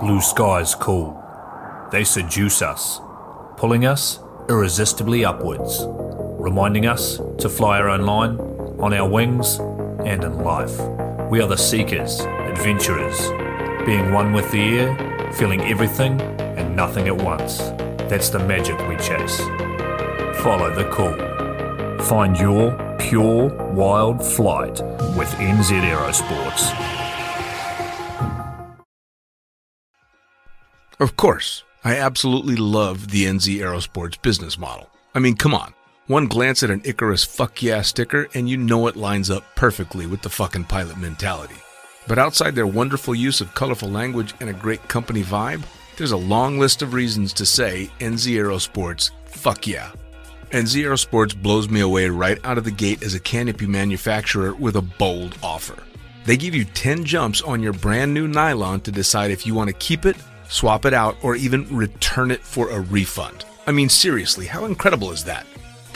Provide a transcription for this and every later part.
Blue skies call. They seduce us, pulling us irresistibly upwards, reminding us to fly our own line, on our wings, and in life. We are the seekers, adventurers, being one with the air, feeling everything and nothing at once. That's the magic we chase. Follow the call. Find your pure wild flight with NZ Aerosports. Of course, I absolutely love the NZ Aerosports business model. I mean, come on. One glance at an Icarus fuck yeah sticker and you know it lines up perfectly with the fucking pilot mentality. But outside their wonderful use of colorful language and a great company vibe, there's a long list of reasons to say NZ Aerosports fuck yeah. NZ Aerosports blows me away right out of the gate as a canopy manufacturer with a bold offer. They give you 10 jumps on your brand new nylon to decide if you want to keep it swap it out, or even return it for a refund. I mean, seriously, how incredible is that?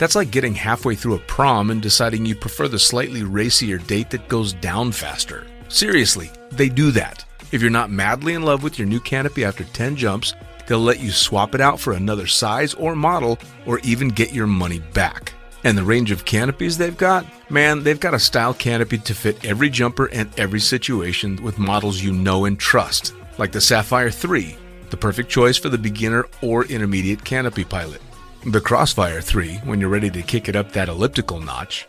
That's like getting halfway through a prom and deciding you prefer the slightly racier date that goes down faster. Seriously, they do that. If you're not madly in love with your new canopy after 10 jumps, they'll let you swap it out for another size or model, or even get your money back. And the range of canopies they've got? Man, they've got a style canopy to fit every jumper and every situation with models you know and trust like the Safire 3, the perfect choice for the beginner or intermediate canopy pilot. The Crossfire 3, when you're ready to kick it up that elliptical notch.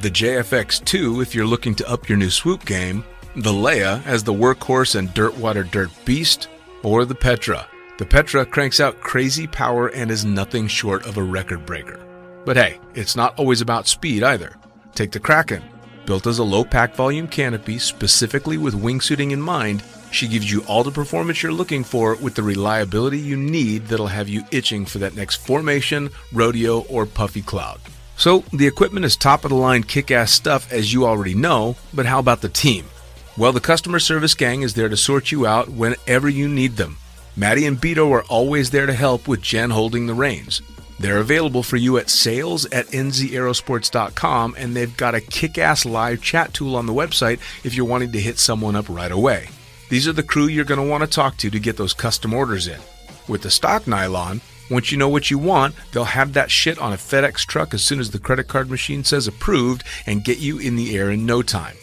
The JFX 2, if you're looking to up your new swoop game. The Leia as the workhorse and dirtwater dirt beast. Or the Petra. The Petra cranks out crazy power and is nothing short of a record breaker. But hey, it's not always about speed either. Take the Kraken. Built as a low pack volume canopy specifically with wingsuiting in mind, she gives you all the performance you're looking for with the reliability you need that'll have you itching for that next formation, rodeo, or puffy cloud. So, the equipment is top of the line kick ass stuff as you already know, but how about the team? Well, the customer service gang is there to sort you out whenever you need them. Maddie and Beto are always there to help with Jen holding the reins. They're available for you at sales at nzaerosports.com, and they've got a kick ass live chat tool on the website if you're wanting to hit someone up right away. These are the crew you're going to want to talk to to get those custom orders in. With the stock nylon, once you know what you want, they'll have that shit on a FedEx truck as soon as the credit card machine says approved and get you in the air in no time.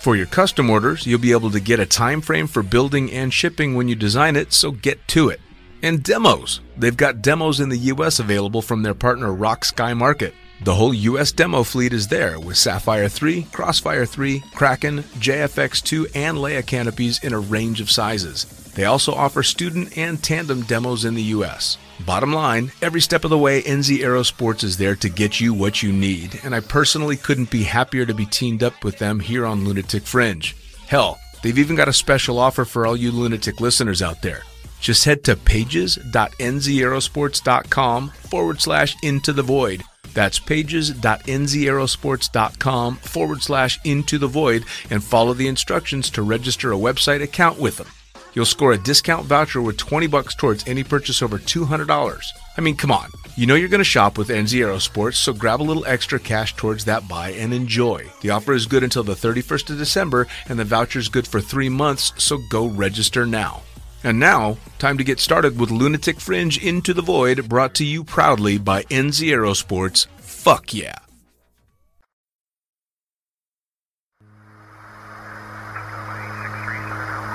For your custom orders, you'll be able to get a time frame for building and shipping when you design it, so get to it. And demos. They've got demos in the US available from their partner Rock Sky Market. The whole US demo fleet is there with Safire 3, Crossfire 3, Kraken, JFX 2, and Leia canopies in a range of sizes. They also offer student and tandem demos in the US. Bottom line, every step of the way, NZ Aerosports is there to get you what you need, and I personally couldn't be happier to be teamed up with them here on Lunatic Fringe. Hell, they've even got a special offer for all you lunatic listeners out there. Just head to pages.nzaerosports.com forward slash into the void that's pages.nzaerosports.com forward slash into the void and follow the instructions to register a website account with them. You'll score a discount voucher with 20 bucks towards any purchase over $200. I mean, come on. You know you're going to shop with NZ Aerosports, so grab a little extra cash towards that buy and enjoy. The offer is good until the 31st of December, and the voucher is good for three months, so go register now. And now, time to get started with Lunatic Fringe Into the Void, brought to you proudly by NZ Aerosports. Fuck yeah.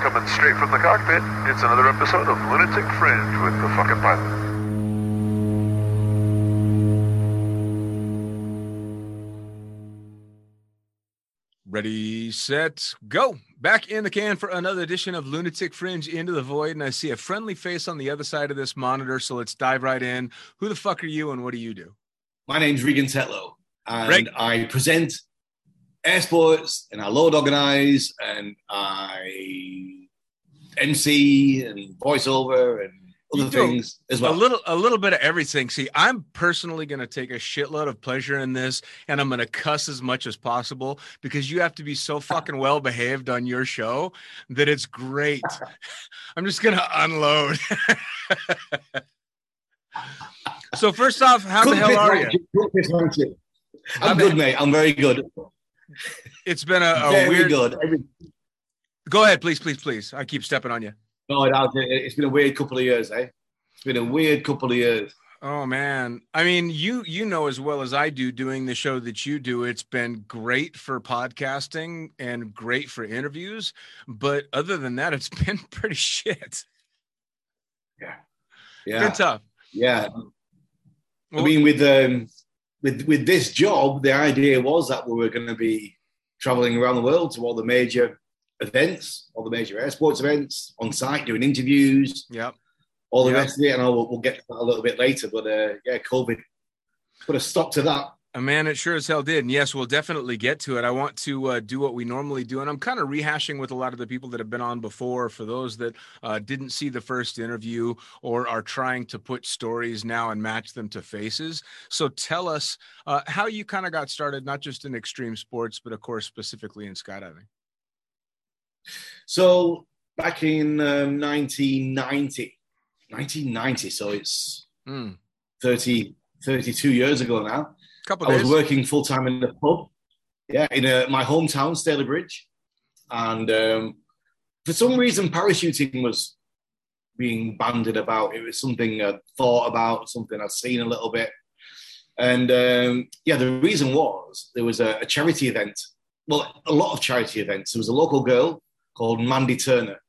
Coming straight from the cockpit, it's another episode of Lunatic Fringe with the fucking pilot. Ready, set, go. Back in the can for another edition of Lunatic Fringe Into the Void. And I see a friendly face on the other side of this monitor. So let's dive right in. Who the fuck are you and what do you do? My name's Regan Tetlow, and Reg- I present air sports and I load organize and I MC and voiceover and other things as well. A little, a little bit of everything. See, I'm personally going to take a shitload of pleasure in this, and I'm going to cuss as much as possible because you have to be so fucking well behaved on your show that it's great. I'm just going to unload. so first off, how the hell are you? I'm good, mate. I'm very good. It's been a, a very weird. good. Go ahead, please, please, please. I keep stepping on you. No, it's been a weird couple of years, eh? It's been a weird couple of years. Oh man. I mean, you you know as well as I do doing the show that you do, it's been great for podcasting and great for interviews, but other than that it's been pretty shit. Yeah. Yeah. Been tough. Yeah. Well, I mean with um with with this job, the idea was that we were going to be traveling around the world to all the major events, all the major air sports events on site, doing interviews. Yeah. All the rest of it, and I'll, we'll get to that a little bit later. But uh, yeah, COVID put a stop to that. A man, it sure as hell did. And yes, we'll definitely get to it. I want to uh, do what we normally do. And I'm kind of rehashing with a lot of the people that have been on before for those that uh, didn't see the first interview or are trying to put stories now and match them to faces. So tell us uh, how you kind of got started, not just in extreme sports, but of course, specifically in skydiving. So back in um, 1990, 1990, so it's mm. 30, 32 years ago now Couple I days. was working full time in the pub, yeah, in uh, my hometown, Stalybridge, and um, for some reason, parachuting was being banded about. It was something I thought about, something I'd seen a little bit, and um, yeah, the reason was there was a, a charity event. Well, a lot of charity events. There was a local girl called Mandy Turner.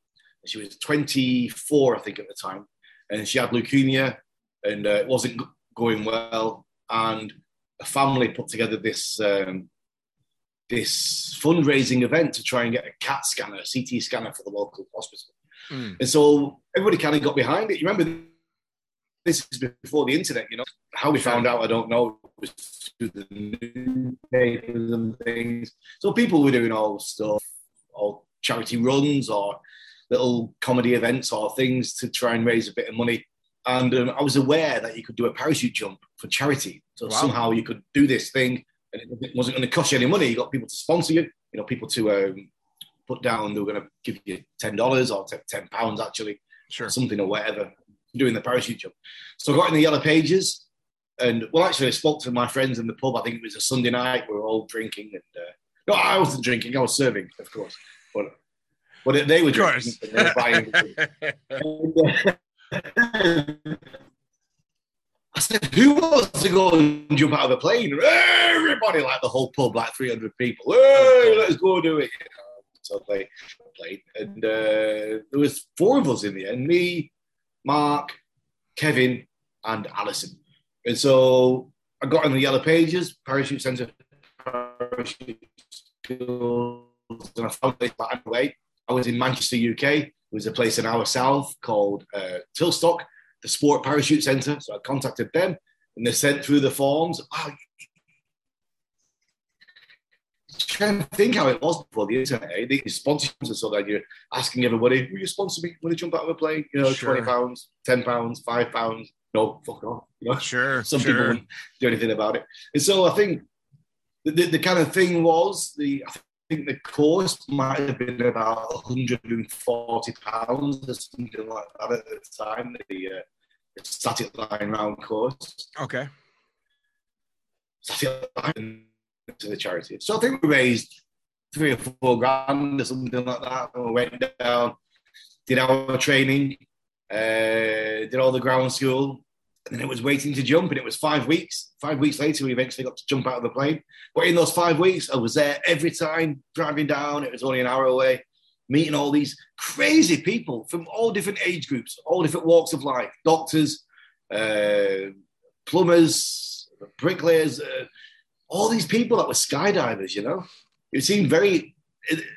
She was 24, I think, at the time, and she had leukemia, and uh, it wasn't going well. And a family put together this um, this fundraising event to try and get a CAT scanner, a CT scanner for the local hospital. Mm. And so everybody kind of got behind it. You remember this is before the internet, you know. How we found out, I don't know. It was through the newspapers and things. So people were doing all stuff, all charity runs or little comedy events or things to try and raise a bit of money. And um, I was aware that you could do a parachute jump for charity. So wow. somehow you could do this thing and it wasn't going to cost you any money. You got people to sponsor you, you know, people to um, put down, they were going to give you $10 or £10 actually, sure. something or whatever, doing the parachute jump. So I got in the yellow pages and, well, actually, I spoke to my friends in the pub. I think it was a Sunday night. We were all drinking and, uh, no, I wasn't drinking, I was serving, of course. But, but they were drinking. They were buying and, I said, who wants to go and jump out of a plane? Everybody, like the whole pub, like 300 people. Hey, let's go do it. You know, so they played. And uh, there was four of us in the end, me, Mark, Kevin, and Alison. And so I got in the yellow pages, parachute centre, parachute and I found this by the way. I was in Manchester, UK. There was a place in our south called uh, Tilstock the Sport Parachute Centre. So I contacted them and they sent through the forms. Oh, trying to think how it was before the internet. Eh? They sponsor so that you're asking everybody, will you sponsor me when you jump out of a plane? You know, sure. 20 pounds, 10 pounds, five pounds. No, fuck off. You know? Sure. Some sure. people wouldn't do anything about it. And so I think the, the, the kind of thing was the, I think the cost might have been about 140 pounds or something like that at the time. The, uh, the static line round course. Okay. Static line to the charity. So I think we raised three or four grand or something like that. And we went down, did our training, uh, did all the ground school, and it was waiting to jump, and it was five weeks. Five weeks later, we eventually got to jump out of the plane. But in those five weeks, I was there every time driving down. It was only an hour away, meeting all these crazy people from all different age groups, all different walks of life doctors, uh, plumbers, bricklayers, uh, all these people that were skydivers, you know. It seemed very,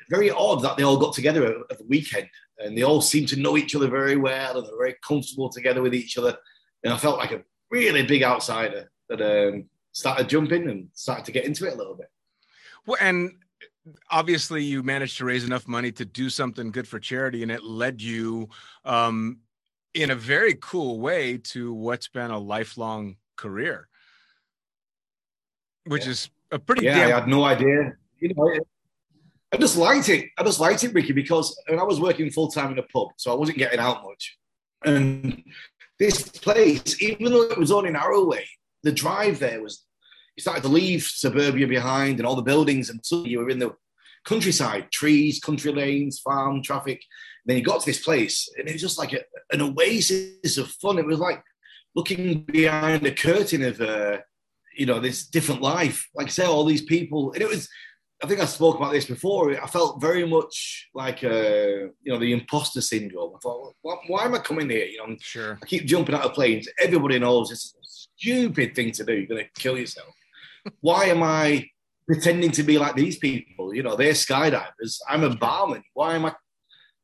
very odd that they all got together at the weekend and they all seemed to know each other very well and they're very comfortable together with each other and I felt like a really big outsider that um, started jumping and started to get into it a little bit. Well, and obviously you managed to raise enough money to do something good for charity, and it led you um, in a very cool way to what's been a lifelong career, which Yeah. is a pretty Yeah, I had no idea. You know, I just liked it. I just liked it, Ricky, because when I was working full time in a pub, so I wasn't getting out much. And this place, even though it was on in Arrowway, the drive there was you started to leave suburbia behind and all the buildings, and suddenly you were in the countryside, trees, country lanes, farm traffic. then you got to this place, and it was just like a, an oasis of fun. It was like looking behind a curtain of, uh, you know, this different life. Like I say, all these people, and it was. I think I spoke about this before. I felt very much like, uh, you know, the imposter syndrome. I thought, why, why am I coming here? You know, I'm Sure. I keep jumping out of planes. Everybody knows it's a stupid thing to do. You're going to kill yourself. Why am I pretending to be like these people? You know, they're skydivers. I'm a barman. Why am I?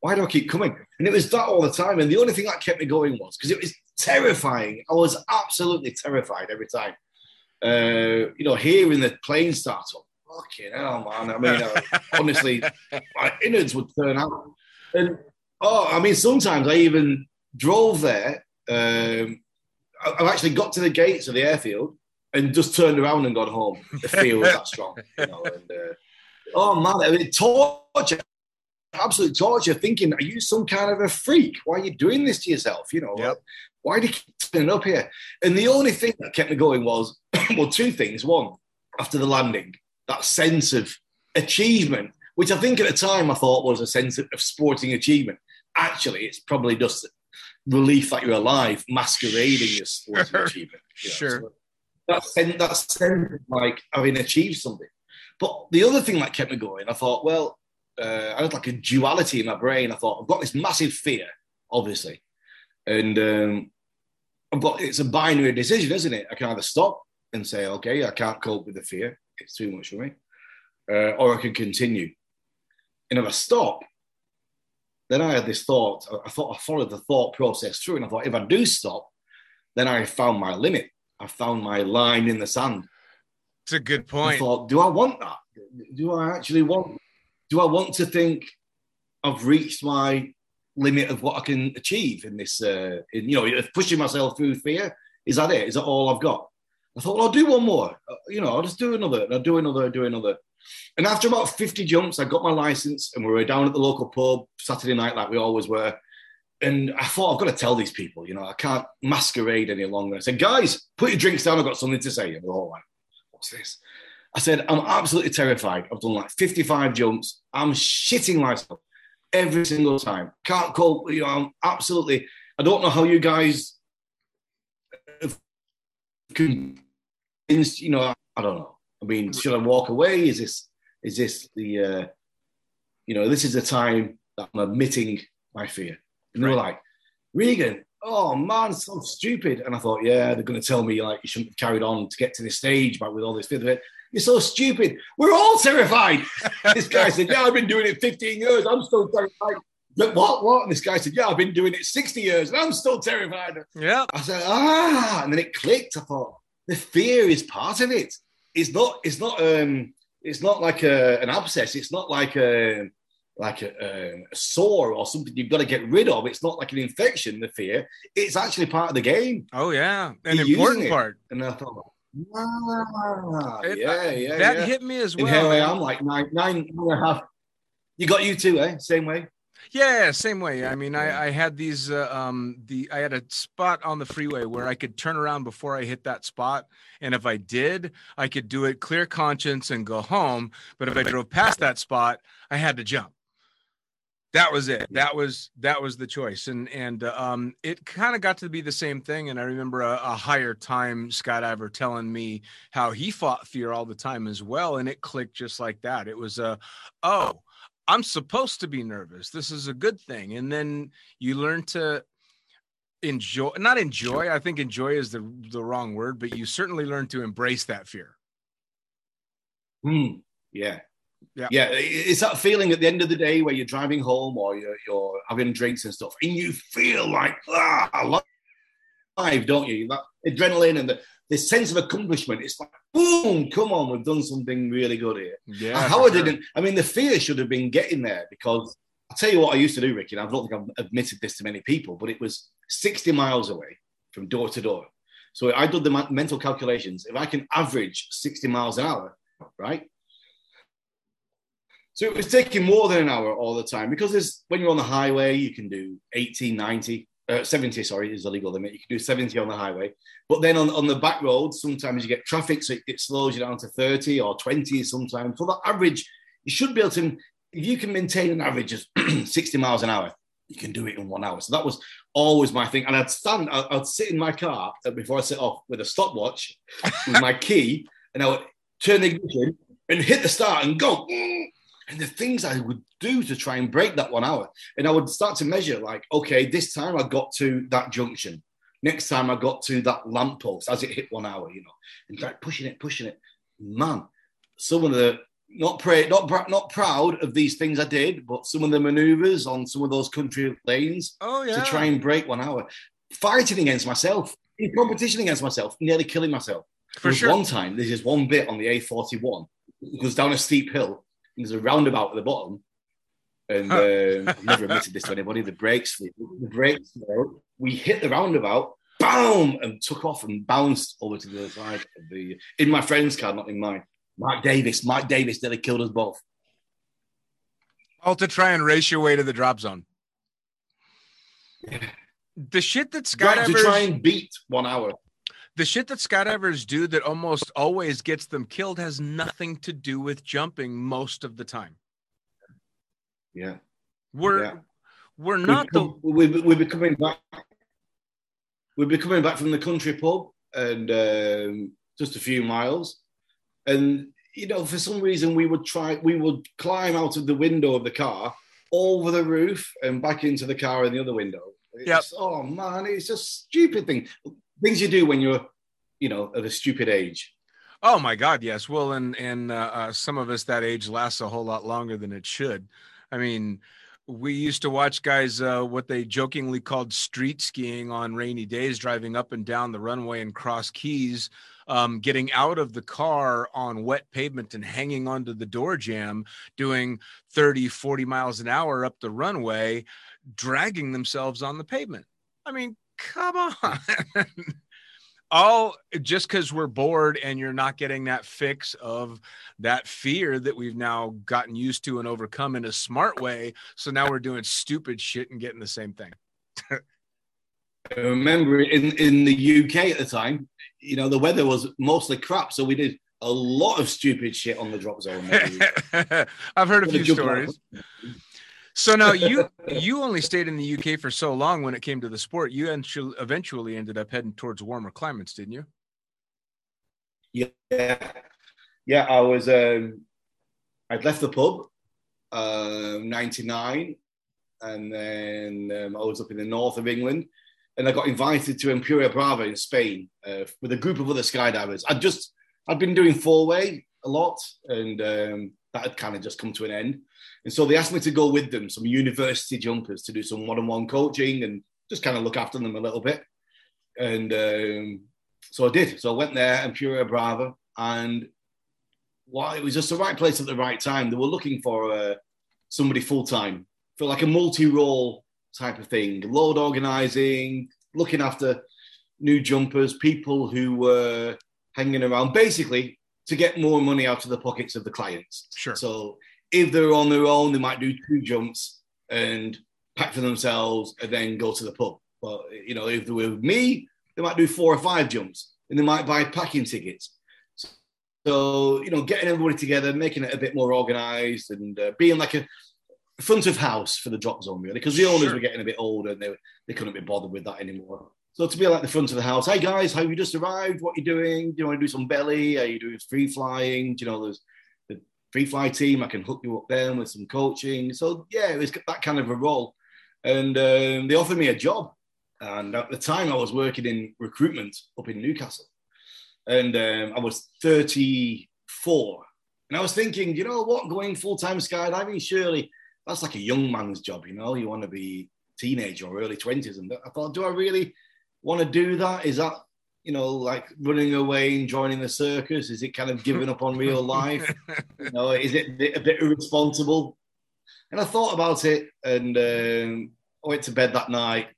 Why do I keep coming? And it was that all the time. And the only thing that kept me going was because it was terrifying. I was absolutely terrified every time. Uh, you know, hearing the plane start up. Fucking hell, man. I mean, uh, honestly, my innards would turn out. And oh, I mean, sometimes I even drove there. Um, I- I've actually got to the gates of the airfield and just turned around and got home. The fear was that strong, you know. And uh, oh man, I mean, torture, absolute torture. Thinking, are you some kind of a freak? Why are you doing this to yourself? You know, Yep. why do you keep turning up here? And the only thing that kept me going was, well, two things. One, after the landing, that sense of achievement, which I think at the time I thought was a sense of, of sporting achievement. Actually, it's probably just relief that you're alive, masquerading as sporting Sure. achievement. you know. Sure. So that sense, that sense of like having achieved something. But the other thing that kept me going, I thought, well, uh, I had like a duality in my brain. I thought, I've got this massive fear, obviously, and um, I've got it's a binary decision, isn't it? I can either stop and say, okay, I can't cope with the fear; it's too much for me, uh, or I can continue. And if I stop, then I had this thought. I- thought I followed the thought process through, and I thought, if I do stop, then I found my limit. I found my line in the sand. It's a good point. I thought, do I want that? Do I actually want? Do I want to think I've reached my limit of what I can achieve in this? Uh, in, you know, pushing myself through fear. Is that it? Is that all I've got? I thought, well, I'll do one more. Uh, you know, I'll just do another. and I'll do another. I'll do another. And after about 50 jumps, I got my license and we were down at the local pub Saturday night, like we always were. And I thought, I've got to tell these people, you know, I can't masquerade any longer. I said, guys, put your drinks down. I've got something to say. And they're all like, what's this? I said, I'm absolutely terrified. I've done like 55 jumps. I'm shitting myself every single time. Can't cope. You know, I'm absolutely, I don't know how you guys convinced, you know, I don't know. I mean, should I walk away? Is this, is this the, uh, you know, this is the time that I'm admitting my fear. And they were like, Regan, oh man, so stupid. And I thought, yeah, they're going to tell me like you shouldn't have carried on to get to this stage, but with all this fear. You're so stupid. We're all terrified. this guy said, yeah, I've been doing it 15 years. I'm still terrified. But what? What? And this guy said, yeah, I've been doing it 60 years and I'm still terrified. Yeah. I said, ah, and then it clicked. I thought the fear is part of it. It's not. It's not. Um. It's not like a, an abscess. It's not like a like a, a, sore or something you've got to get rid of. It's not like an infection. The fear. It's actually part of the game. Oh yeah. An You're important part. And I thought, ah, It- yeah, yeah, that yeah. hit me as and well. here I am, like nine, nine and a half. You got you too, eh? Same way. Yeah, same way. I mean. I, I had these uh, um the I had a spot on the freeway where I could turn around before I hit that spot, and if I did, I could do it clear conscience and go home. But if I drove past that spot, I had to jump. That was it. That was that was the choice, and and uh, um, it kind of got to be the same thing. And I remember a, a higher time skydiver telling me how he fought fear all the time as well, and it clicked just like that. It was a, oh, I'm supposed to be nervous. This is a good thing. And then you learn to enjoy, not enjoy. I think enjoy is the, the wrong word, but you certainly learn to embrace that fear. Hmm. Yeah. Yeah. Yeah. It's that feeling at the end of the day where you're driving home or you're, you're having drinks and stuff, and you feel like, ah, alive, don't you? That adrenaline and the, the sense of accomplishment. It's like, boom, come on, we've done something really good here. Yeah. How I didn't, I mean, the fear should have been getting there because I'll tell you what I used to do, Ricky, and I don't think I've admitted this to many people, but it was 60 miles away from door to door. So I did the mental calculations. If I can average 60 miles an hour, right? So it was taking more than an hour all the time because there's when you're on the highway, you can do 80, 90, uh, 70, sorry, is the legal limit. You can do 70 on the highway. But then on, on the back roads, sometimes you get traffic, so it, it slows you down to 30 or 20 sometimes. For the average, you should be able to, if you can maintain an average of 60 miles an hour, you can do it in one hour. So that was always my thing. And I'd stand, I'd, I'd sit in my car before I set off with a stopwatch with my key, and I would turn the ignition and hit the start and go. And the things I would do to try and break that one hour. And I would start to measure, like, okay, this time I got to that junction. Next time I got to that lamppost as it hit one hour, you know, and like pushing it, pushing it. Man, some of the not pray, not not proud of these things I did, but some of the maneuvers on some of those country lanes Oh yeah. to try and break one hour, fighting against myself, in competition against myself, nearly killing myself. For sure. One time, there's just one bit on the A41. It goes down a steep hill. And There's a roundabout at the bottom. And um, I've never admitted this to anybody. The brakes, the brakes, we hit the roundabout, boom, and took off and bounced over to the other side of the, in my friend's car, not in mine. Mark Davis, Mark Davis nearly killed us both. all to try and race your way to the drop zone. The shit that Right, to try skydivers, and beat one hour. The shit that skydivers do that almost always gets them killed has nothing to do with jumping most of the time. Yeah. We're Yeah. we're not the we we'll be coming back. We'll be coming back from the country pub and um, just a few miles, and you know, for some reason, we would try. We would climb out of the window of the car over the roof and back into the car in the other window. It's, Yep. Oh man, it's a stupid thing. Things you do when you're, you know, of a stupid age. Oh my God, yes. Well, and and uh, uh, some of us that age lasts a whole lot longer than it should. I mean, we used to watch guys uh, what they jokingly called street skiing on rainy days, driving up and down the runway in Cross Keys, um, getting out of the car on wet pavement and hanging onto the door jam, doing 30, 40 miles an hour up the runway, dragging themselves on the pavement. I mean, come on. all just because we're bored and you're not getting that fix of that fear that we've now gotten used to and overcome in a smart way. So now we're doing stupid shit and getting the same thing. I remember in, in the UK at the time, you know, the weather was mostly crap. So we did a lot of stupid shit on the drop zone. I've heard a few jump stories. So now you you only stayed in the UK for so long when it came to the sport. You eventually eventually ended up heading towards warmer climates, didn't you? Yeah, yeah. I was. Um, I'd left the pub, um, '99, and then um, I was up in the north of England, and I got invited to Empuria Brava in Spain uh, with a group of other skydivers. I'd just I'd been doing four way a lot, and um, that had kind of just come to an end. And so they asked me to go with them, some university jumpers, to do some one-on-one coaching and just kind of look after them a little bit. And um, so I did. So I went there, Empuria Brava, and well, it was just the right place at the right time. They were looking for uh, somebody full time for like a multi-role type of thing, load organizing, looking after new jumpers, people who were hanging around, basically to get more money out of the pockets of the clients. Sure. So if they're on their own, they might do two jumps and pack for themselves and then go to the pub. But you know, if they were with me, they might do four or five jumps and they might buy packing tickets. So you know, getting everybody together, making it a bit more organised, and uh, being like a front of house for the drop zone, really, because the owners Sure. were getting a bit older and they they couldn't be bothered with that anymore. So to be like the front of the house, hey guys, how you just arrived? What you doing? Do you want to do some belly? Are you doing free flying? Do you know there's the free fly team? I can hook you up there with some coaching. So yeah, it was that kind of a role, and um, they offered me a job. And at the time, I was working in recruitment up in Newcastle, and um, I was 34. And I was thinking, you know what, going full time skydiving, surely that's like a young man's job. You know, you want to be teenage or early 20s. And I thought, do I really want to do that? Is that, you know, like running away and joining the circus? Is it kind of giving up on real life? you know, is it a bit irresponsible? And I thought about it, and um, I went to bed that night,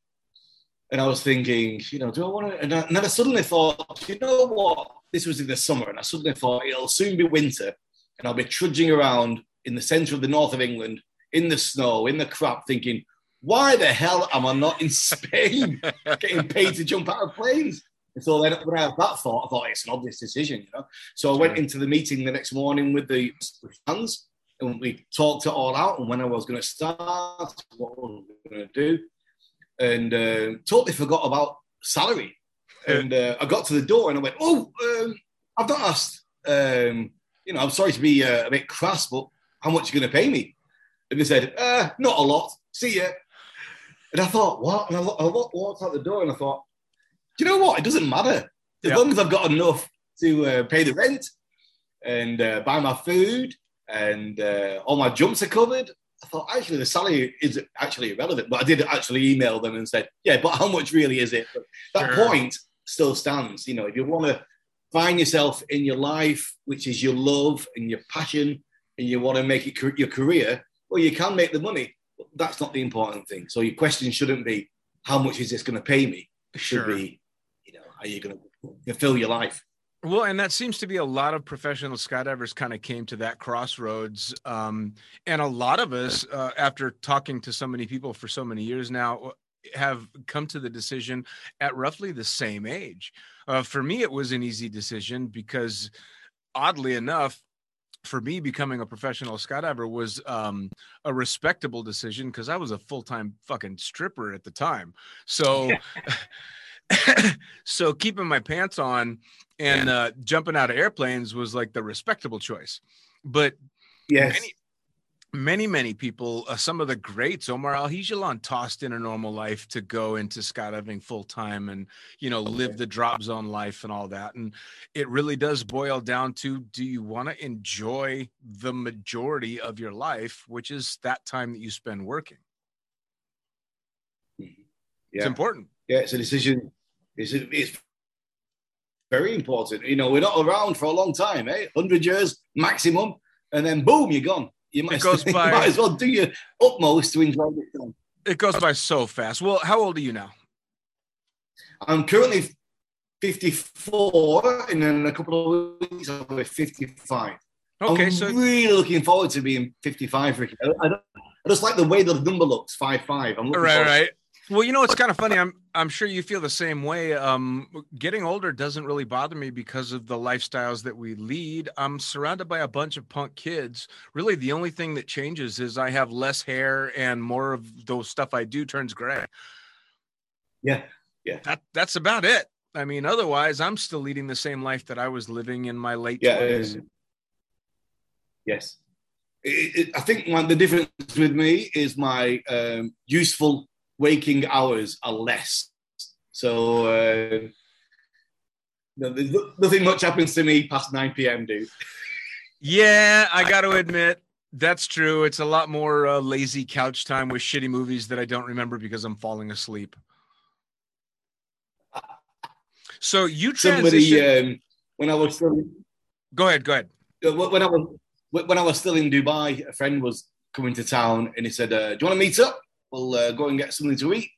and I was thinking, you know, do I want to? And, and then I suddenly thought, you know what? This was in the summer, and I suddenly thought it'll soon be winter, and I'll be trudging around in the centre of the north of England in the snow, in the crap, thinking, why the hell am I not in Spain getting paid to jump out of planes? And so then when I had that thought, I thought it's an obvious decision, you know. So I went into the meeting the next morning with the fans and we talked it all out and when I was going to start, what I was going to do, and uh, totally forgot about salary. And uh, I got to the door and I went, "Oh, um, I've not asked. Um, you know, I'm sorry to be uh, a bit crass, but how much are you going to pay me?" And they said, uh, "Not a lot. See ya." And I thought, "What?" And I, I walked out the door and I thought, "Do you know what? It doesn't matter as Yeah. long as I've got enough to uh, pay the rent and uh, buy my food and uh, all my jumps are covered." I thought actually the salary is actually irrelevant, but I did actually email them and said, "Yeah, but how much really is it?" But that Sure. point still stands. You know, if you want to find yourself in your life, which is your love and your passion, and you want to make it your career, well, you can make the money. But that's not the important thing. So your question shouldn't be, "How much is this going to pay me?" It should Sure. be, are you going to fill your life? Well, and that seems to be a lot of professional skydivers kind of came to that crossroads. Um, and a lot of us, uh, after talking to so many people for so many years now, uh, have come to the decision at roughly the same age. Uh, for me, it was an easy decision because, oddly enough, for me, becoming a professional skydiver was um, a respectable decision because I was a full time fucking stripper at the time. So, so keeping my pants on and uh, jumping out of airplanes was like the respectable choice. But Yes. many, many, many people, uh, some of the greats, Omar Alhegelan tossed in a normal life to go into skydiving full time and, you know, live the drop zone life and all that. And it really does boil down to do you want to enjoy the majority of your life, which is that time that you spend working? It's important. Yeah, it's a decision. It's, it's very important. You know, we're not around for a long time, eh? 100 years maximum, and then boom, you're gone. You might, goes you by- might as well do your utmost to enjoy it. time. It goes by so fast. Well, how old are you now? I'm currently 54, and in a couple of weeks, I'll be 55. Okay, I'm so really looking forward to being 55, Ricky. I, I, don't, I just like the way the number looks, 5 5. I'm looking right, forward- right. Well, you know, it's kind of funny. I'm I'm sure you feel the same way. Um, getting older doesn't really bother me because of the lifestyles that we lead. I'm surrounded by a bunch of punk kids. Really, the only thing that changes is I have less hair and more of those stuff I do turns gray. Yeah. Yeah. That that's about it. I mean, otherwise, I'm still leading the same life that I was living in my late Yeah. 20s. uh, yes. It, it, I think one, the difference with me is my um, useful waking hours are less. So uh, no, nothing much happens to me past 9 p.m., dude. Yeah, I got to admit that's true. It's a lot more uh, lazy couch time with shitty movies that I don't remember because I'm falling asleep. So you Somebody, um, when I was still, go ahead, go ahead. when I was when I was still in Dubai, a friend was coming to town, and he said, uh, "Do you want to meet up? We'll uh, go and get something to eat."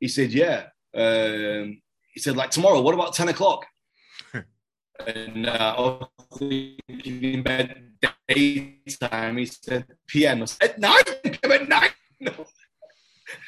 He said, "Yeah." Um, he said, "Like tomorrow. What about ten o'clock?" and uh, in bed daytime. He said, "PM." I said, "At night? PM at night?" No.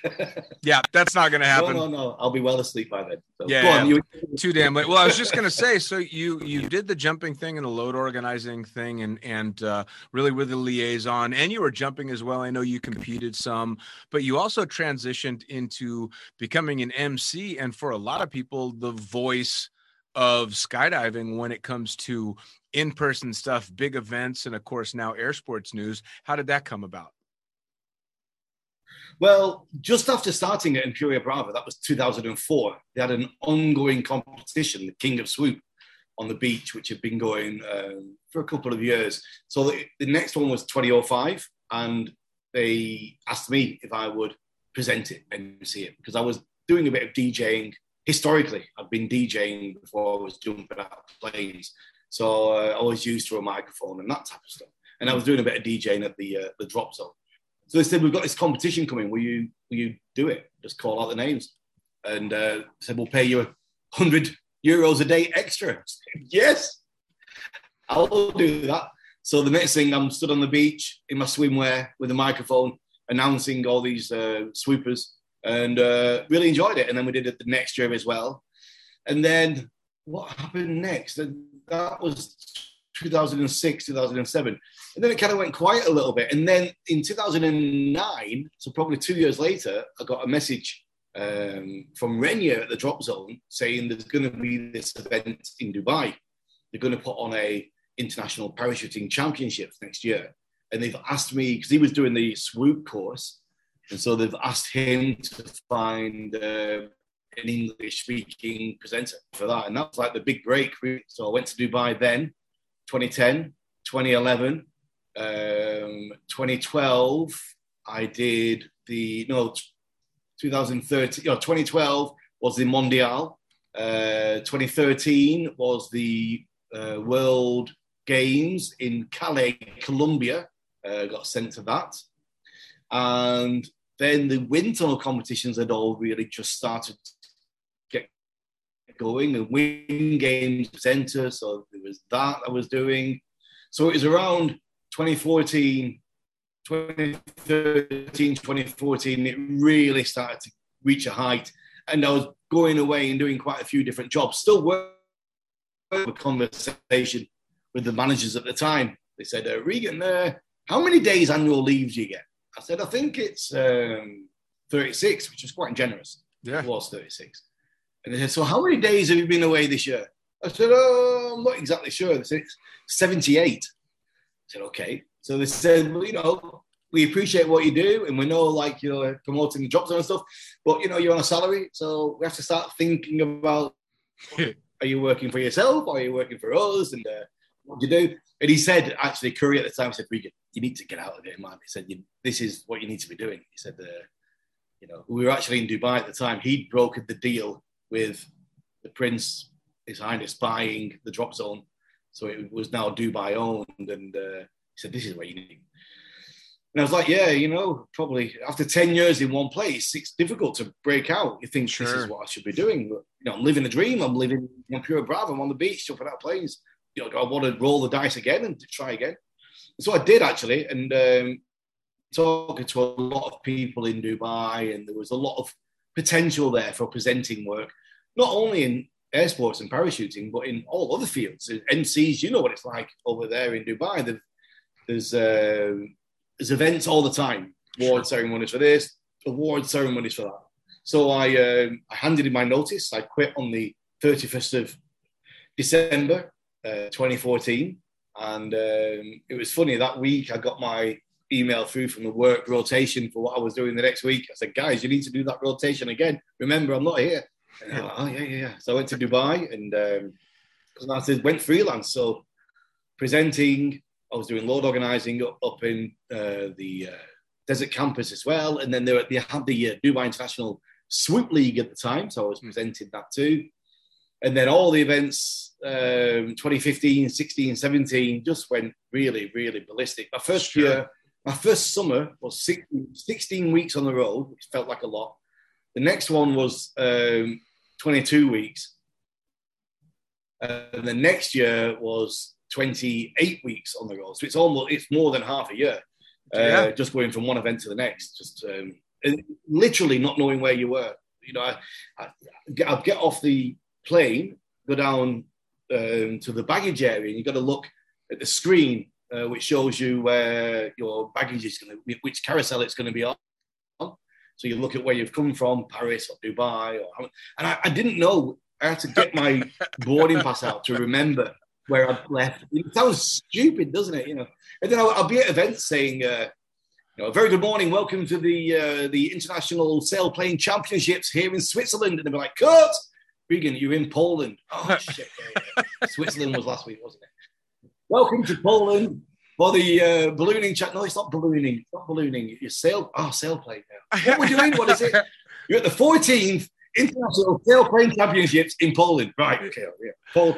Yeah, that's not going to happen. no, no. no. I'll be well asleep by then. So, Yeah, yeah. Too damn late. Well, I was just going to say, so you you did the jumping thing and the load organizing thing, and and uh, really with the liaison, and you were jumping as well. I know you competed some, but you also transitioned into becoming an MC, and for a lot of people, the voice of skydiving when it comes to in-person stuff, big events, and of course now air sports news. How did that come about? Well, just after starting at Empuria Brava, that was 2004, they had an ongoing competition, the King of Swoop, on the beach, which had been going um, for a couple of years. So the, the next one was 2005, and they asked me if I would present it and see it because I was doing a bit of DJing. Historically, I've been DJing before I was jumping out of planes. So uh, I was used to a microphone and that type of stuff. And I was doing a bit of DJing at the uh, the drop zone. So they said, we've got this competition coming. Will you, will you do it? Just call out the names. And uh, said, we'll pay you a 100 euros a day extra. yes, I'll do that. So the next thing, I'm stood on the beach in my swimwear with a microphone, announcing all these uh, swoopers, and uh, really enjoyed it. And then we did it the next year as well. And then what happened next? And that was 2006, 2007. And then it kind of went quiet a little bit. And then in 2009, so probably two years later, I got a message um, from Renya at the drop zone saying there's going to be this event in Dubai. They're going to put on a international parachuting championships next year. And they've asked me, because he was doing the swoop course, and so they've asked him to find uh, an English speaking presenter for that. And that was like the big break. So I went to Dubai then, 2010, 2011, um, 2012. I did the, no, 2013, you know, 2012 was the Mondial. Uh, 2013 was the uh, World Games in Cali, Colombia. Uh, got sent to that. And then the wind tunnel competitions had all really just started going and win games center. So there was that I was doing. So it was around 2014, 2013, 2014, it really started to reach a height. And I was going away and doing quite a few different jobs, still working a conversation with the managers at the time. They said, uh, Regan, uh, how many days annual leave do you get? I said, I think it's um, 36, which is quite generous. Yeah. It was 36. And they said, So how many days have you been away this year? I said, Oh, I'm not exactly sure. They said, 78. I said, Okay. So they said, Well, you know, we appreciate what you do and we know like you're promoting the jobs and stuff, but you know, you're on a salary. So we have to start thinking about are you working for yourself or are you working for us? And uh, what do you do? And he said, actually, Curry at the time said, Regan, you need to get out of it, man. He said, this is what you need to be doing. He said, uh, you know, we were actually in Dubai at the time. He'd brokered the deal with the Prince, His Highness, buying the drop zone. So it was now Dubai owned. And uh, he said, this is what you need. And I was like, yeah, you know, probably after 10 years in one place, it's difficult to break out. You think Sure. this is what I should be doing. But, you know, I'm living a dream. I'm living in Pure Bravo. I'm on the beach, jumping out of planes. You know, I want to roll the dice again and to try again? So I did actually. And um, talking to a lot of people in Dubai, and there was a lot of potential there for presenting work, not only in air sports and parachuting, but in all other fields. MCs, you know what it's like over there in Dubai. There- There's um there's events all the time, award ceremonies for this, award ceremonies for that. So I, um, I handed in my notice. I quit on the 31st of December uh, 2014. And um, it was funny that week I got my email through from the work rotation for what I was doing the next week. I said, guys, you need to do that rotation again. Remember, I'm not here. And they're like, oh, yeah, yeah, yeah. So I went to Dubai and um, I said, went freelance. So presenting, I was doing load organizing up, up in uh, the uh, desert campus as well. And then they, were, they had the uh, Dubai International Swoop League at the time. So I was presenting that too. And then all the events, um, 2015, 16, 17, just went really, really ballistic. My first Sure. year, my first summer was 16, 16 weeks on the road, which felt like a lot. The next one was um, 22 weeks. And the next year was 28 weeks on the road. So it's almost, it's more than half a year. Uh, Yeah. Just going from one event to the next, just um, and literally not knowing where you were. You know, I, I, I'd get off the plane, go down um, to the baggage area, and you've got to look at the screen, uh, which shows you where your baggage is going to, which carousel it's going to be on. So you look at where you've come from, Paris or Dubai, or, and I, I didn't know. I had to get my boarding pass out to remember where I'd left. It sounds stupid, doesn't it? You know, and then I'll, I'll be at events saying. Uh, you know, very good morning. Welcome to the uh, the International Sailplane Championships here in Switzerland. And they'll be like, Kurt, Regan, you're in Poland. Oh, shit. Switzerland was last week, wasn't it? Welcome to Poland for the uh, ballooning chat. No, it's not ballooning. It's not ballooning. It's sail. Oh, sailplane now. What we're doing? What is it? You're at the 14th International Sailplane Championships in Poland. Right. Okay. Yeah. Pol-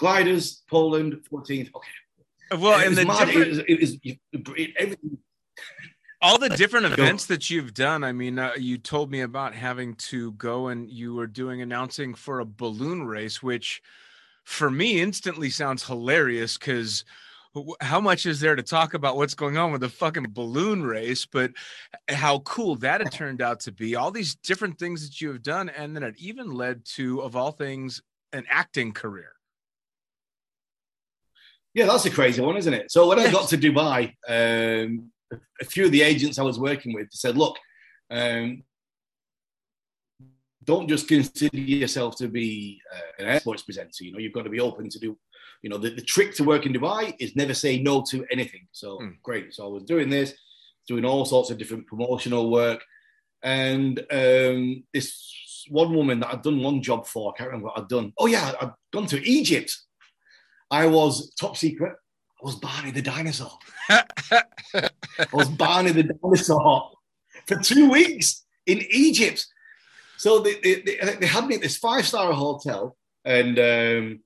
gliders, Poland, 14th. Okay. Well, and the mad. different- it was, it was it- everything. all the different events that you've done i mean uh, you told me about having to go and you were doing announcing for a balloon race which for me instantly sounds hilarious because how much is there to talk about what's going on with the fucking balloon race but how cool that had turned out to be all these different things that you have done and then it even led to of all things an acting career yeah that's a crazy one isn't it so when i got to dubai um, a few of the agents I was working with said, look, um, don't just consider yourself to be uh, an sports presenter. You know, you've got to be open to do, you know, the, the trick to work in Dubai is never say no to anything. So mm. great. So I was doing this, doing all sorts of different promotional work. And um, this one woman that I'd done one job for, I can't remember what I'd done. Oh, yeah, I'd gone to Egypt. I was top secret. I was Barney the dinosaur. I was Barney the dinosaur for two weeks in Egypt. So they, they, they had me at this five star hotel and um,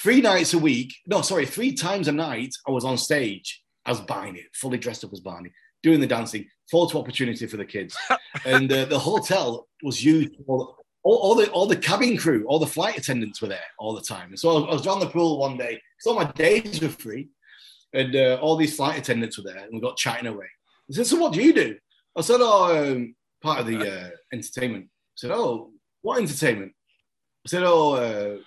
three nights a week. No, sorry, three times a night. I was on stage as Barney, fully dressed up as Barney, doing the dancing. Photo opportunity for the kids, and uh, the hotel was used for all, all, the all the cabin crew, all the flight attendants were there all the time. And so I was, I was on the pool one day. So my days were free and uh, all these flight attendants were there, and we got chatting away. I said, "So what do you do?" I said, "Oh, um, part of the uh, entertainment." I said, "Oh, what entertainment?" I said, "Oh,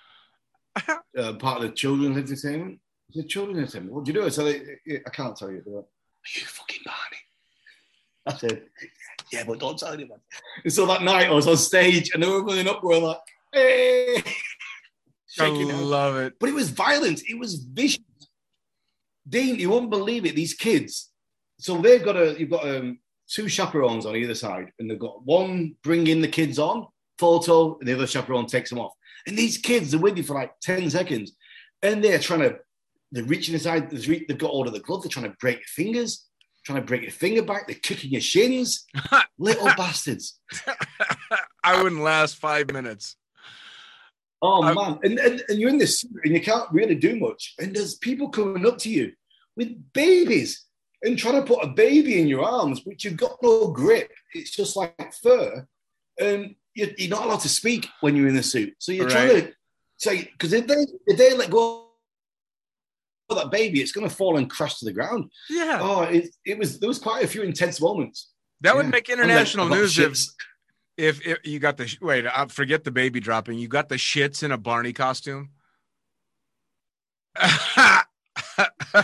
uh, part of the children's entertainment." I said, "Children's entertainment? What do you do?" I said, "I can't tell you." They went, Are you fucking Barney? I said, "Yeah, but don't tell anyone." And so that night, I was on stage, and they were running up. We were like, "Hey!" I love it. But it was violent. It was vicious. Dean, you won't believe it. These kids, so they've got a you've got um, two chaperones on either side, and they've got one bringing the kids on photo, and the other chaperone takes them off. And these kids are with you for like ten seconds, and they're trying to they're reaching inside. They've got all of the glove. They're trying to break your fingers, trying to break your finger back. They're kicking your shins, little bastards. I wouldn't last five minutes. Oh I, man, and, and and you're in this and you can't really do much. And there's people coming up to you with babies and trying to put a baby in your arms, which you've got no grip. It's just like fur, and you're, you're not allowed to speak when you're in the suit. So you're right. trying to say because if they if they let go of that baby, it's going to fall and crash to the ground. Yeah. Oh, it, it was there was quite a few intense moments. That yeah. would make international news if if, if you got the wait, I forget the baby dropping. You got the shits in a Barney costume. yeah,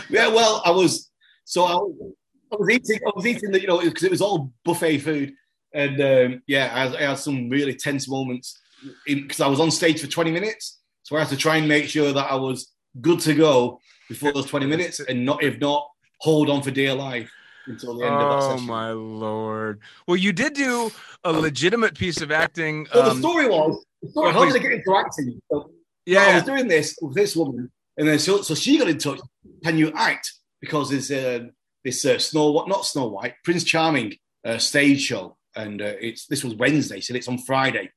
well, I was so I was, I was eating. I was eating the you know because it was all buffet food, and um, yeah, I, I, had some really tense moments because I was on stage for twenty minutes, so I had to try and make sure that I was good to go before those twenty minutes, and not if not hold on for dear life until the end oh, of that oh, session. Oh my lord! Well, you did do a legitimate piece of acting. So um, the story was, the story, how did I get into acting? So, yeah, I was doing this with this woman, and then so, so she got in touch. Can you act? Because there's uh, this uh, Snow What not Snow White, Prince Charming uh, stage show, and uh, it's this was Wednesday, so it's on Friday.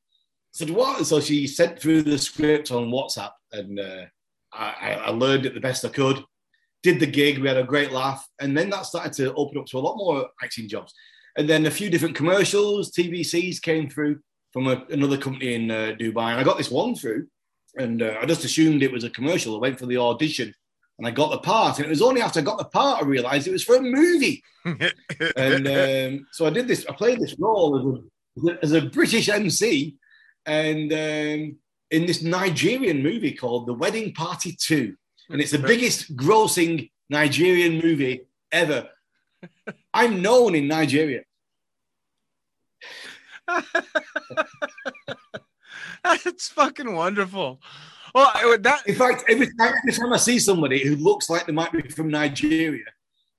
So what? So she sent through the script on WhatsApp, and uh, I, I learned it the best I could did the gig. We had a great laugh, and then that started to open up to a lot more acting jobs. And then a few different commercials, TVCs came through from a, another company in uh, Dubai, and I got this one through, and uh, I just assumed it was a commercial. I went for the audition, and I got the part. And it was only after I got the part I realised it was for a movie. and um, so I did this. I played this role as a, as a British MC, and um, in this Nigerian movie called The Wedding Party Two and it's the biggest grossing Nigerian movie ever. I'm known in Nigeria. That's fucking wonderful. Well, that in fact, every time, every time I see somebody who looks like they might be from Nigeria,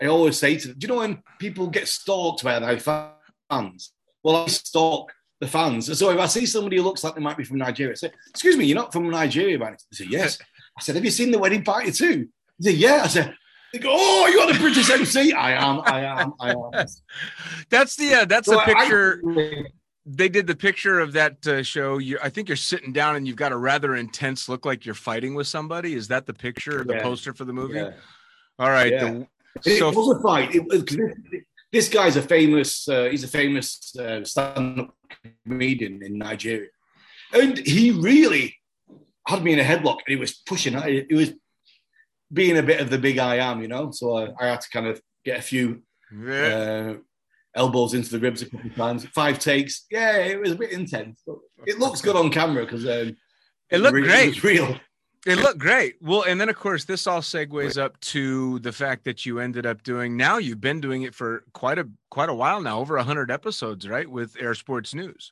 I always say to them, "Do you know when people get stalked by their fans?" Well, I stalk the fans. So if I see somebody who looks like they might be from Nigeria, I say, "Excuse me, you're not from Nigeria, man?" They say, "Yes." I said, Have you seen the wedding party too? He said, Yeah. I said, they go, oh, you're the British MC. I am, I am, I am. That's the uh, that's so the picture. I, they did the picture of that uh, show. You, I think you're sitting down and you've got a rather intense look, like you're fighting with somebody. Is that the picture, yeah. the poster for the movie? Yeah. All right. Yeah. The, so, it was a fight. It was, this, guy's a famous. Uh, he's a famous uh, stand-up comedian in Nigeria, and he really had me in a headlock, and he was pushing. He was being a bit of the big I am, you know. So I, I had to kind of get a few uh, elbows into the ribs a couple of times. Five takes. Yeah, it was a bit intense. But it looks good on camera because um, it looked re- great. It was real. It looked great. Well, and then of course this all segues up to the fact that you ended up doing. Now you've been doing it for quite a quite a while now, over hundred episodes, right? With Air Sports News.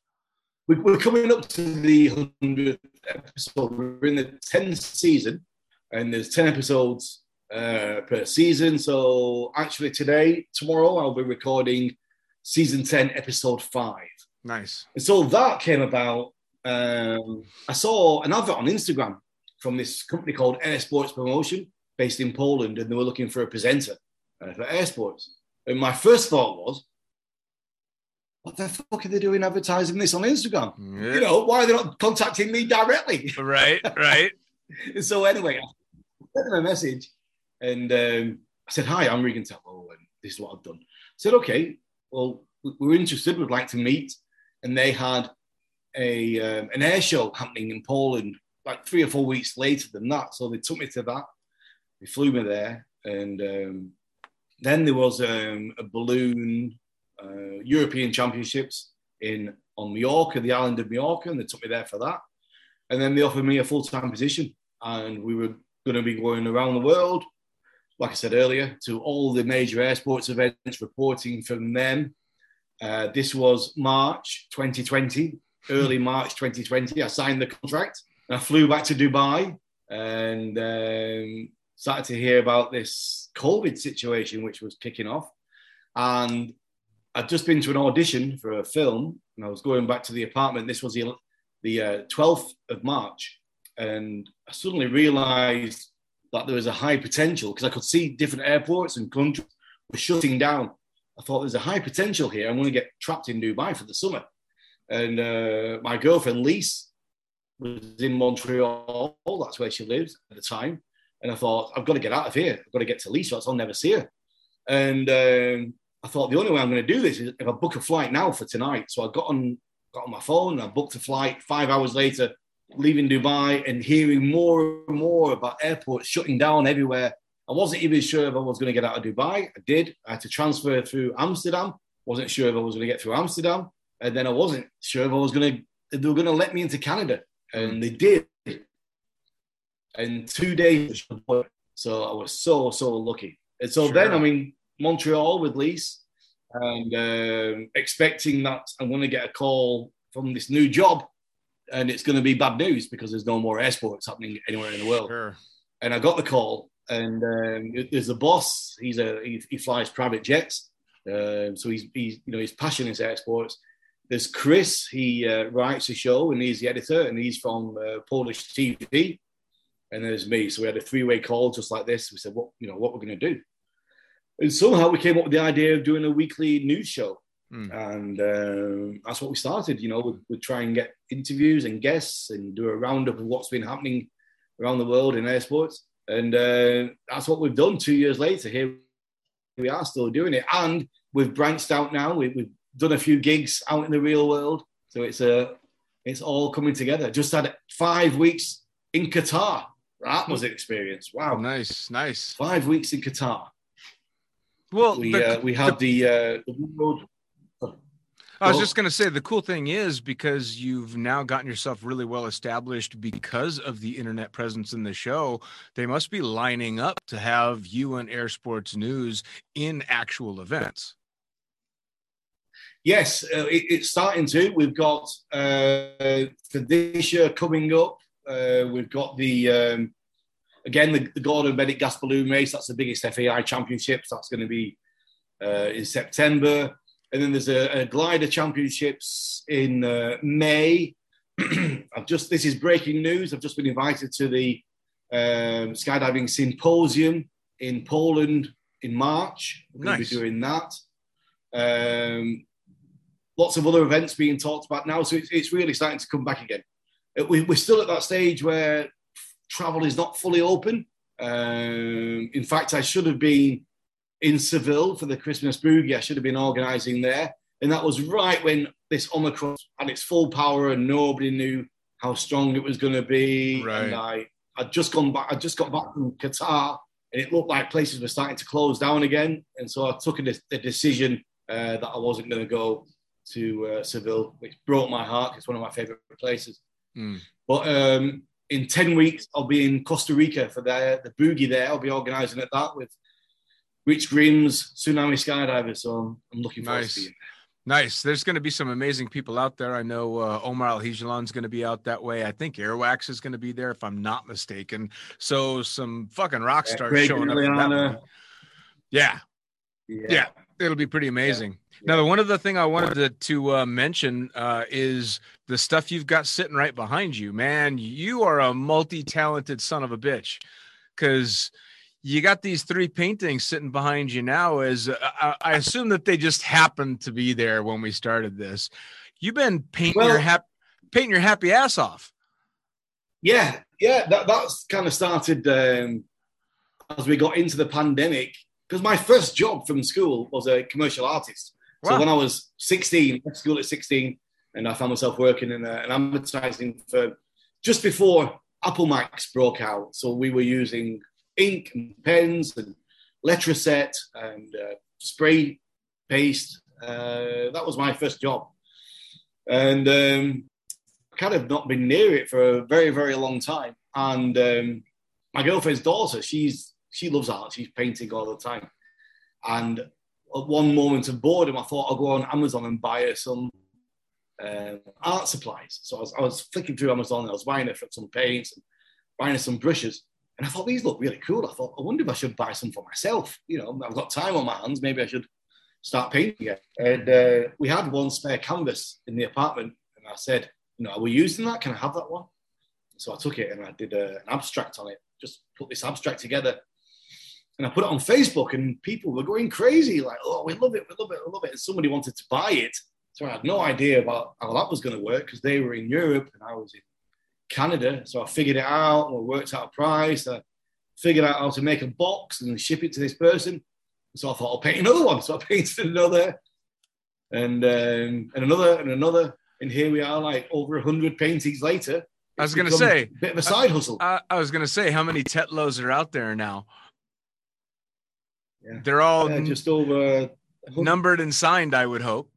We- We're coming up to the hundredth episode. We're in the tenth season, and there's ten episodes uh, per season. So actually, today, tomorrow, I'll be recording season ten, episode five. Nice. And so that came about. Um, I saw an advert on Instagram from this company called Air Sports Promotion, based in Poland, and they were looking for a presenter uh, for Air Sports. And my first thought was, what the fuck are they doing advertising this on Instagram? You know, why are they not contacting me directly? Right, right. So anyway, I sent them a message and um, I said, hi, I'm Regan Tetlow and this is what I've done. I said, okay, well, we- we're interested. We'd like to meet. And they had a um, an air show happening in Poland like three or four weeks later than that. So they took me to that. They flew me there. And um, then there was um, a balloon uh, European Championships in on Mallorca, the island of Mallorca, and they took me there for that. And then they offered me a full time position, and we were going to be going around the world, like I said earlier, to all the major air sports events, reporting from them. Uh, this was March 2020, early March 2020. I signed the contract and I flew back to Dubai and um, started to hear about this COVID situation, which was kicking off. And I'd just been to an audition for a film, and I was going back to the apartment. This was the the uh, 12th of March, and I suddenly realised that there was a high potential because I could see different airports and countries were shutting down. I thought there's a high potential here. I'm going to get trapped in Dubai for the summer, and uh, my girlfriend Lise was in Montreal. That's where she lives at the time, and I thought I've got to get out of here. I've got to get to Lise, or else I'll never see her. And um, I thought the only way I'm going to do this is if I book a flight now for tonight. So I got on got on my phone, and I booked a flight. Five hours later, leaving Dubai and hearing more and more about airports shutting down everywhere. I wasn't even sure if I was going to get out of Dubai. I did. I had to transfer through Amsterdam. Wasn't sure if I was going to get through Amsterdam, and then I wasn't sure if I was going to. If they were going to let me into Canada, and they did. And two days, so I was so so lucky. And so Sure. then I mean, Montreal with Lise, and um, expecting that I'm going to get a call from this new job, and it's going to be bad news because there's no more air sports happening anywhere in the world. Sure. And I got the call, and um, there's a boss. He's a he, he flies private jets, um, so he's he's you know he's passionate in air sports. There's Chris. He uh, writes a show, and he's the editor, and he's from uh, Polish TV. And there's me. So we had a three-way call just like this. We said, "What you know, what we're going to do." And somehow we came up with the idea of doing a weekly news show, Hmm. and um, that's what we started. You know, we'd try and get interviews and guests, and do a roundup of what's been happening around the world in air sports. And uh, that's what we've done. Two years later, here we are still doing it, and we've branched out now. We, we've done a few gigs out in the real world, so it's a it's all coming together. Just had five weeks in Qatar. That was an experience. Wow, Nice, nice. five weeks in Qatar. Well, We the- uh, we had the uh, the world. I was Well- just going to say the cool thing is because you've now gotten yourself really well established because of the internet presence in the show, they must be lining up to have you and Air Sports News in actual events. Yes, uh, it, it's starting to. We've got uh, for this year coming up. Uh, we've got the um, again the, the Gordon Bennett gas balloon race. That's the biggest FAI championships. That's going to be uh, in September, and then there's a, a glider championships in uh, May. I've just this is breaking news. I've just been invited to the um, skydiving symposium in Poland in March. We're going to be doing that. Um, lots of other events being talked about now, so it's, it's really starting to come back again. Uh, We, we're still at that stage where travel is not fully open. Um, in fact, I should have been in Seville for the Christmas boogie. I should have been organising there, and that was right when this Omicron had its full power, and nobody knew how strong it was going to be. Right. And I, I'd just gone back. I just got back from Qatar, and it looked like places were starting to close down again. And so I took a, de- a decision uh, that I wasn't going to go to uh, Seville, which broke my heart. It's one of my favourite places. Mm. But um, in 10 weeks, I'll be in Costa Rica for the, the boogie there. I'll be organising at that with Rich Grimm's Tsunami Skydiver. So I'm, looking forward Nice. to being Nice. There's going to be some amazing people out there. I know uh, Omar Alhegelan's going to be out that way. I think Airwax is going to be there, if I'm not mistaken. So some fucking rock Yeah, stars showing up. Liliana. Yeah. Yeah. it'll be pretty amazing. Now, the one other thing I wanted to, to uh, mention uh, is the stuff you've got sitting right behind you. Man, you are a multi-talented son of a bitch, because you got these three paintings sitting behind you now. As uh, I, I assume that they just happened to be there when we started this. You've been painting your Well- hap- painting your happy ass off. Yeah, yeah, that, that's kind of started um, as we got into the pandemic. Because my first job from school was a commercial artist. So when I was 16, left school at 16, and I found myself working in a, an advertising firm just before Apple Macs broke out. So we were using ink and pens and letraset and uh, spray paste. Uh, that was my first job. And um, kind of not been near it for a very, very long time. And um, my girlfriend's daughter, she's she loves art. She's painting all the time. And at one moment of boredom, I thought I'll go on Amazon and buy her some um, art supplies. So I was, I was flicking through Amazon and I was buying her some paints and buying her some brushes. And I thought these look really cool. I thought, I wonder if I should buy some for myself. You know, I've got time on my hands. Maybe I should start painting it. And uh, we had one spare canvas in the apartment. And I said, you know, are we using that? Can I have that one? So I took it and I did uh, an abstract on it. Just put this abstract together. And I put it on Facebook and people were going crazy. Like, oh, we love it, we love it, we love it. And somebody wanted to buy it. So I had no idea about how that was going to work because they were in Europe and I was in Canada. So I figured it out and we worked out a price. I figured out how to make a box and ship it to this person. So I thought I'll paint another one. So I painted another and um, and another and another. And here we are, like over hundred paintings later. I was gonna say, a bit of a side hustle. I, I was gonna say, how many Tetlows are out there now? Yeah. They're all Yeah, just over. numbered and signed, I would hope.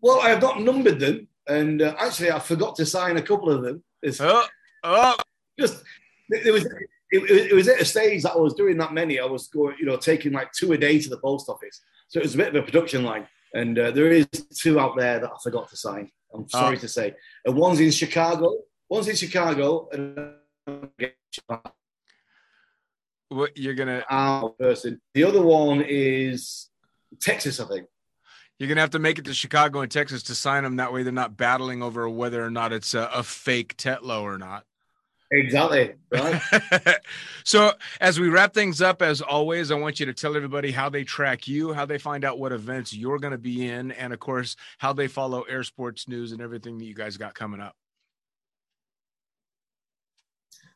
Well, I have not numbered them, and uh, actually, I forgot to sign a couple of them. It's Oh, oh, just it was it, it was at a stage that I was doing that many. I was going, you know, taking like two a day to the post office, so it was a bit of a production line. And uh, there is two out there that I forgot to sign. I'm sorry Oh. to say. And one's in Chicago. One's in Chicago, and what you're gonna person. The other one is Texas, I think. You're gonna have to make it to Chicago and Texas to sign them. That way, they're not battling over whether or not it's a, a fake Tetlow or not. Exactly. Right. so as we wrap things up as always i want you to tell everybody how they track you how they find out what events you're going to be in and of course how they follow air sports news and everything that you guys got coming up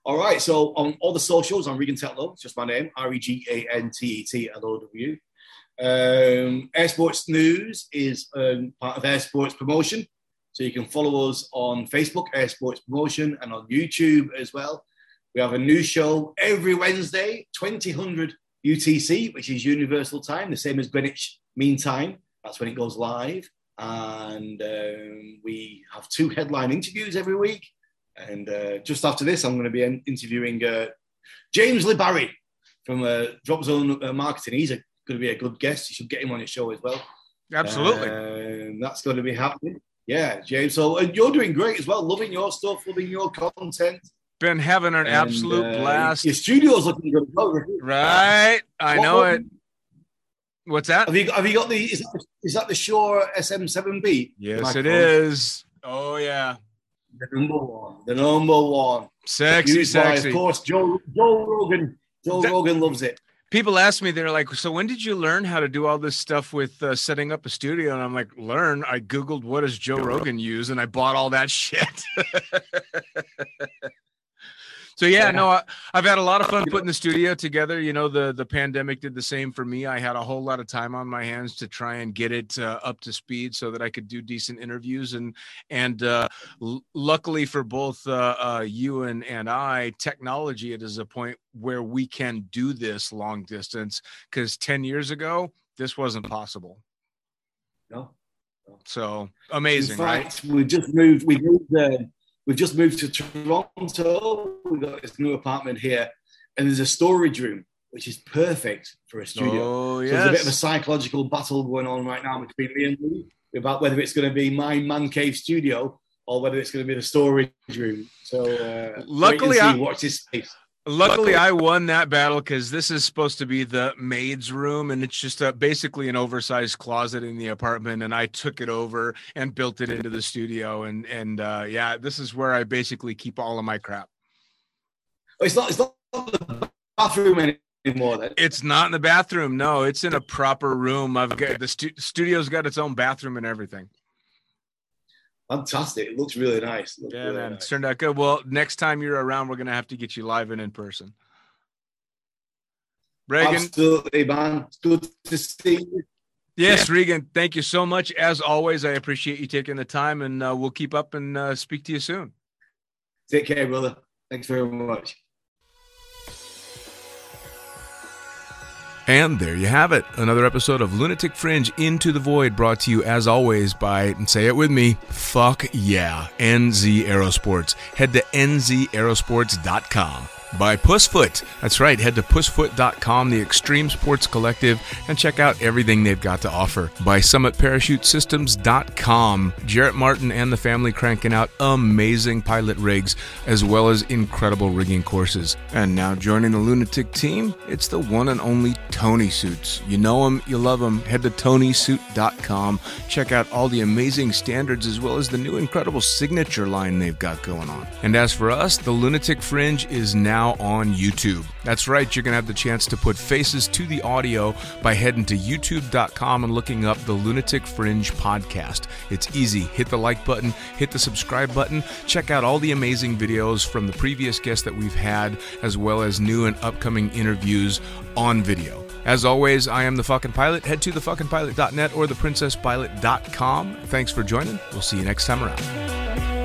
All right. So on all the socials, I'm Regan Tetlow. It's just my name, R E G A N T E T L O W. Um, Air News is um, part of Air Sports Promotion. So you can follow us on Facebook, Air Sports Promotion, and on YouTube as well. We have a new show every Wednesday, 2000 UTC, which is Universal Time, the same as Greenwich Mean Time. That's when it goes live. And um, we have two headline interviews every week. And uh, just after this, I'm going to be interviewing uh, James Lee Barry from uh, Drop Zone uh, Marketing. He's a, going to be a good guest. You should get him on your show as well. absolutely Um, that's going to be happening. Yeah, James. So and you're doing great as well. Loving your stuff, loving your content. been having an And, absolute uh, blast Your studio's looking good. as well. right i What- know what- it what's that Have you got, have you got the is that, is that the Shure SM7B? yes it is. oh yeah The number one. The number one. sexy Used by, sexy of course, Joe Joe Rogan. Joe That- Rogan loves it. People ask me they're like so when did you learn how to do all this stuff with uh, setting up a studio? And i'm like learn. I googled what does joe rogan use and i bought all that shit so So yeah, no, I, have had a lot of fun putting the studio together. You know, the the pandemic did the same for me. I had a whole lot of time on my hands to try and get it uh, up to speed so that I could do decent interviews. And and uh, l- luckily for both uh, uh you and and I, technology it is a point where we can do this long distance. Because ten years ago, this wasn't possible. No. So amazing, In fact, right? We just moved. We moved. We've just moved to Toronto. We've got this new apartment here, and there's a storage room which is perfect for a studio. Oh, yes. So there's a bit of a psychological battle going on right now between me and Lee about whether it's going to be my man cave studio or whether it's going to be the storage room. So uh, luckily, I watch this space. Luckily, I won that battle because this is supposed to be the maid's room, and it's just a, basically an oversized closet in the apartment. And I took it over and built it into the studio. And and uh, yeah, this is where I basically keep all of my crap. It's not. It's not the bathroom anymore. Then. It's not in the bathroom. No, it's in a proper room. I've got the stu- studio's got its own bathroom and everything. Fantastic. It looks really nice. Looks yeah, really man. Nice. It's turned out good. Well, next time you're around, we're gonna have to get you live and in person. Regan. Absolutely, man. It's good to see you. Yes, yeah. Regan. Thank you so much. As always, I appreciate you taking the time, and uh, we'll keep up and uh, speak to you soon. Take care, brother. Thanks very much. And there you have it. Another episode of Lunatic Fringe Into the Void brought to you as always by, and say it with me, fuck yeah, NZ Aerosports. Head to nzaerosports.com by Pussfoot. That's right, head to pussfoot.com, the Extreme Sports Collective, and check out everything they've got to offer. By summitparachutesystems.com, Jarrett Martin and the family cranking out amazing pilot rigs as well as incredible rigging courses. And now joining the Lunatic team, it's the one and only Tony Suits. You know him, you love him. Head to tonysuit.com, check out all the amazing standards as well as the new incredible signature line they've got going on. And as for us, the Lunatic Fringe is now now on YouTube. That's right, you're going to have the chance to put faces to the audio by heading to youtube.com and looking up the Lunatic Fringe podcast. It's easy. Hit the like button, hit the subscribe button, check out all the amazing videos from the previous guests that we've had, as well as new and upcoming interviews on video. As always, I am the fucking pilot. Head to thefuckingpilot.net or theprincesspilot.com. Thanks for joining. We'll see you next time around.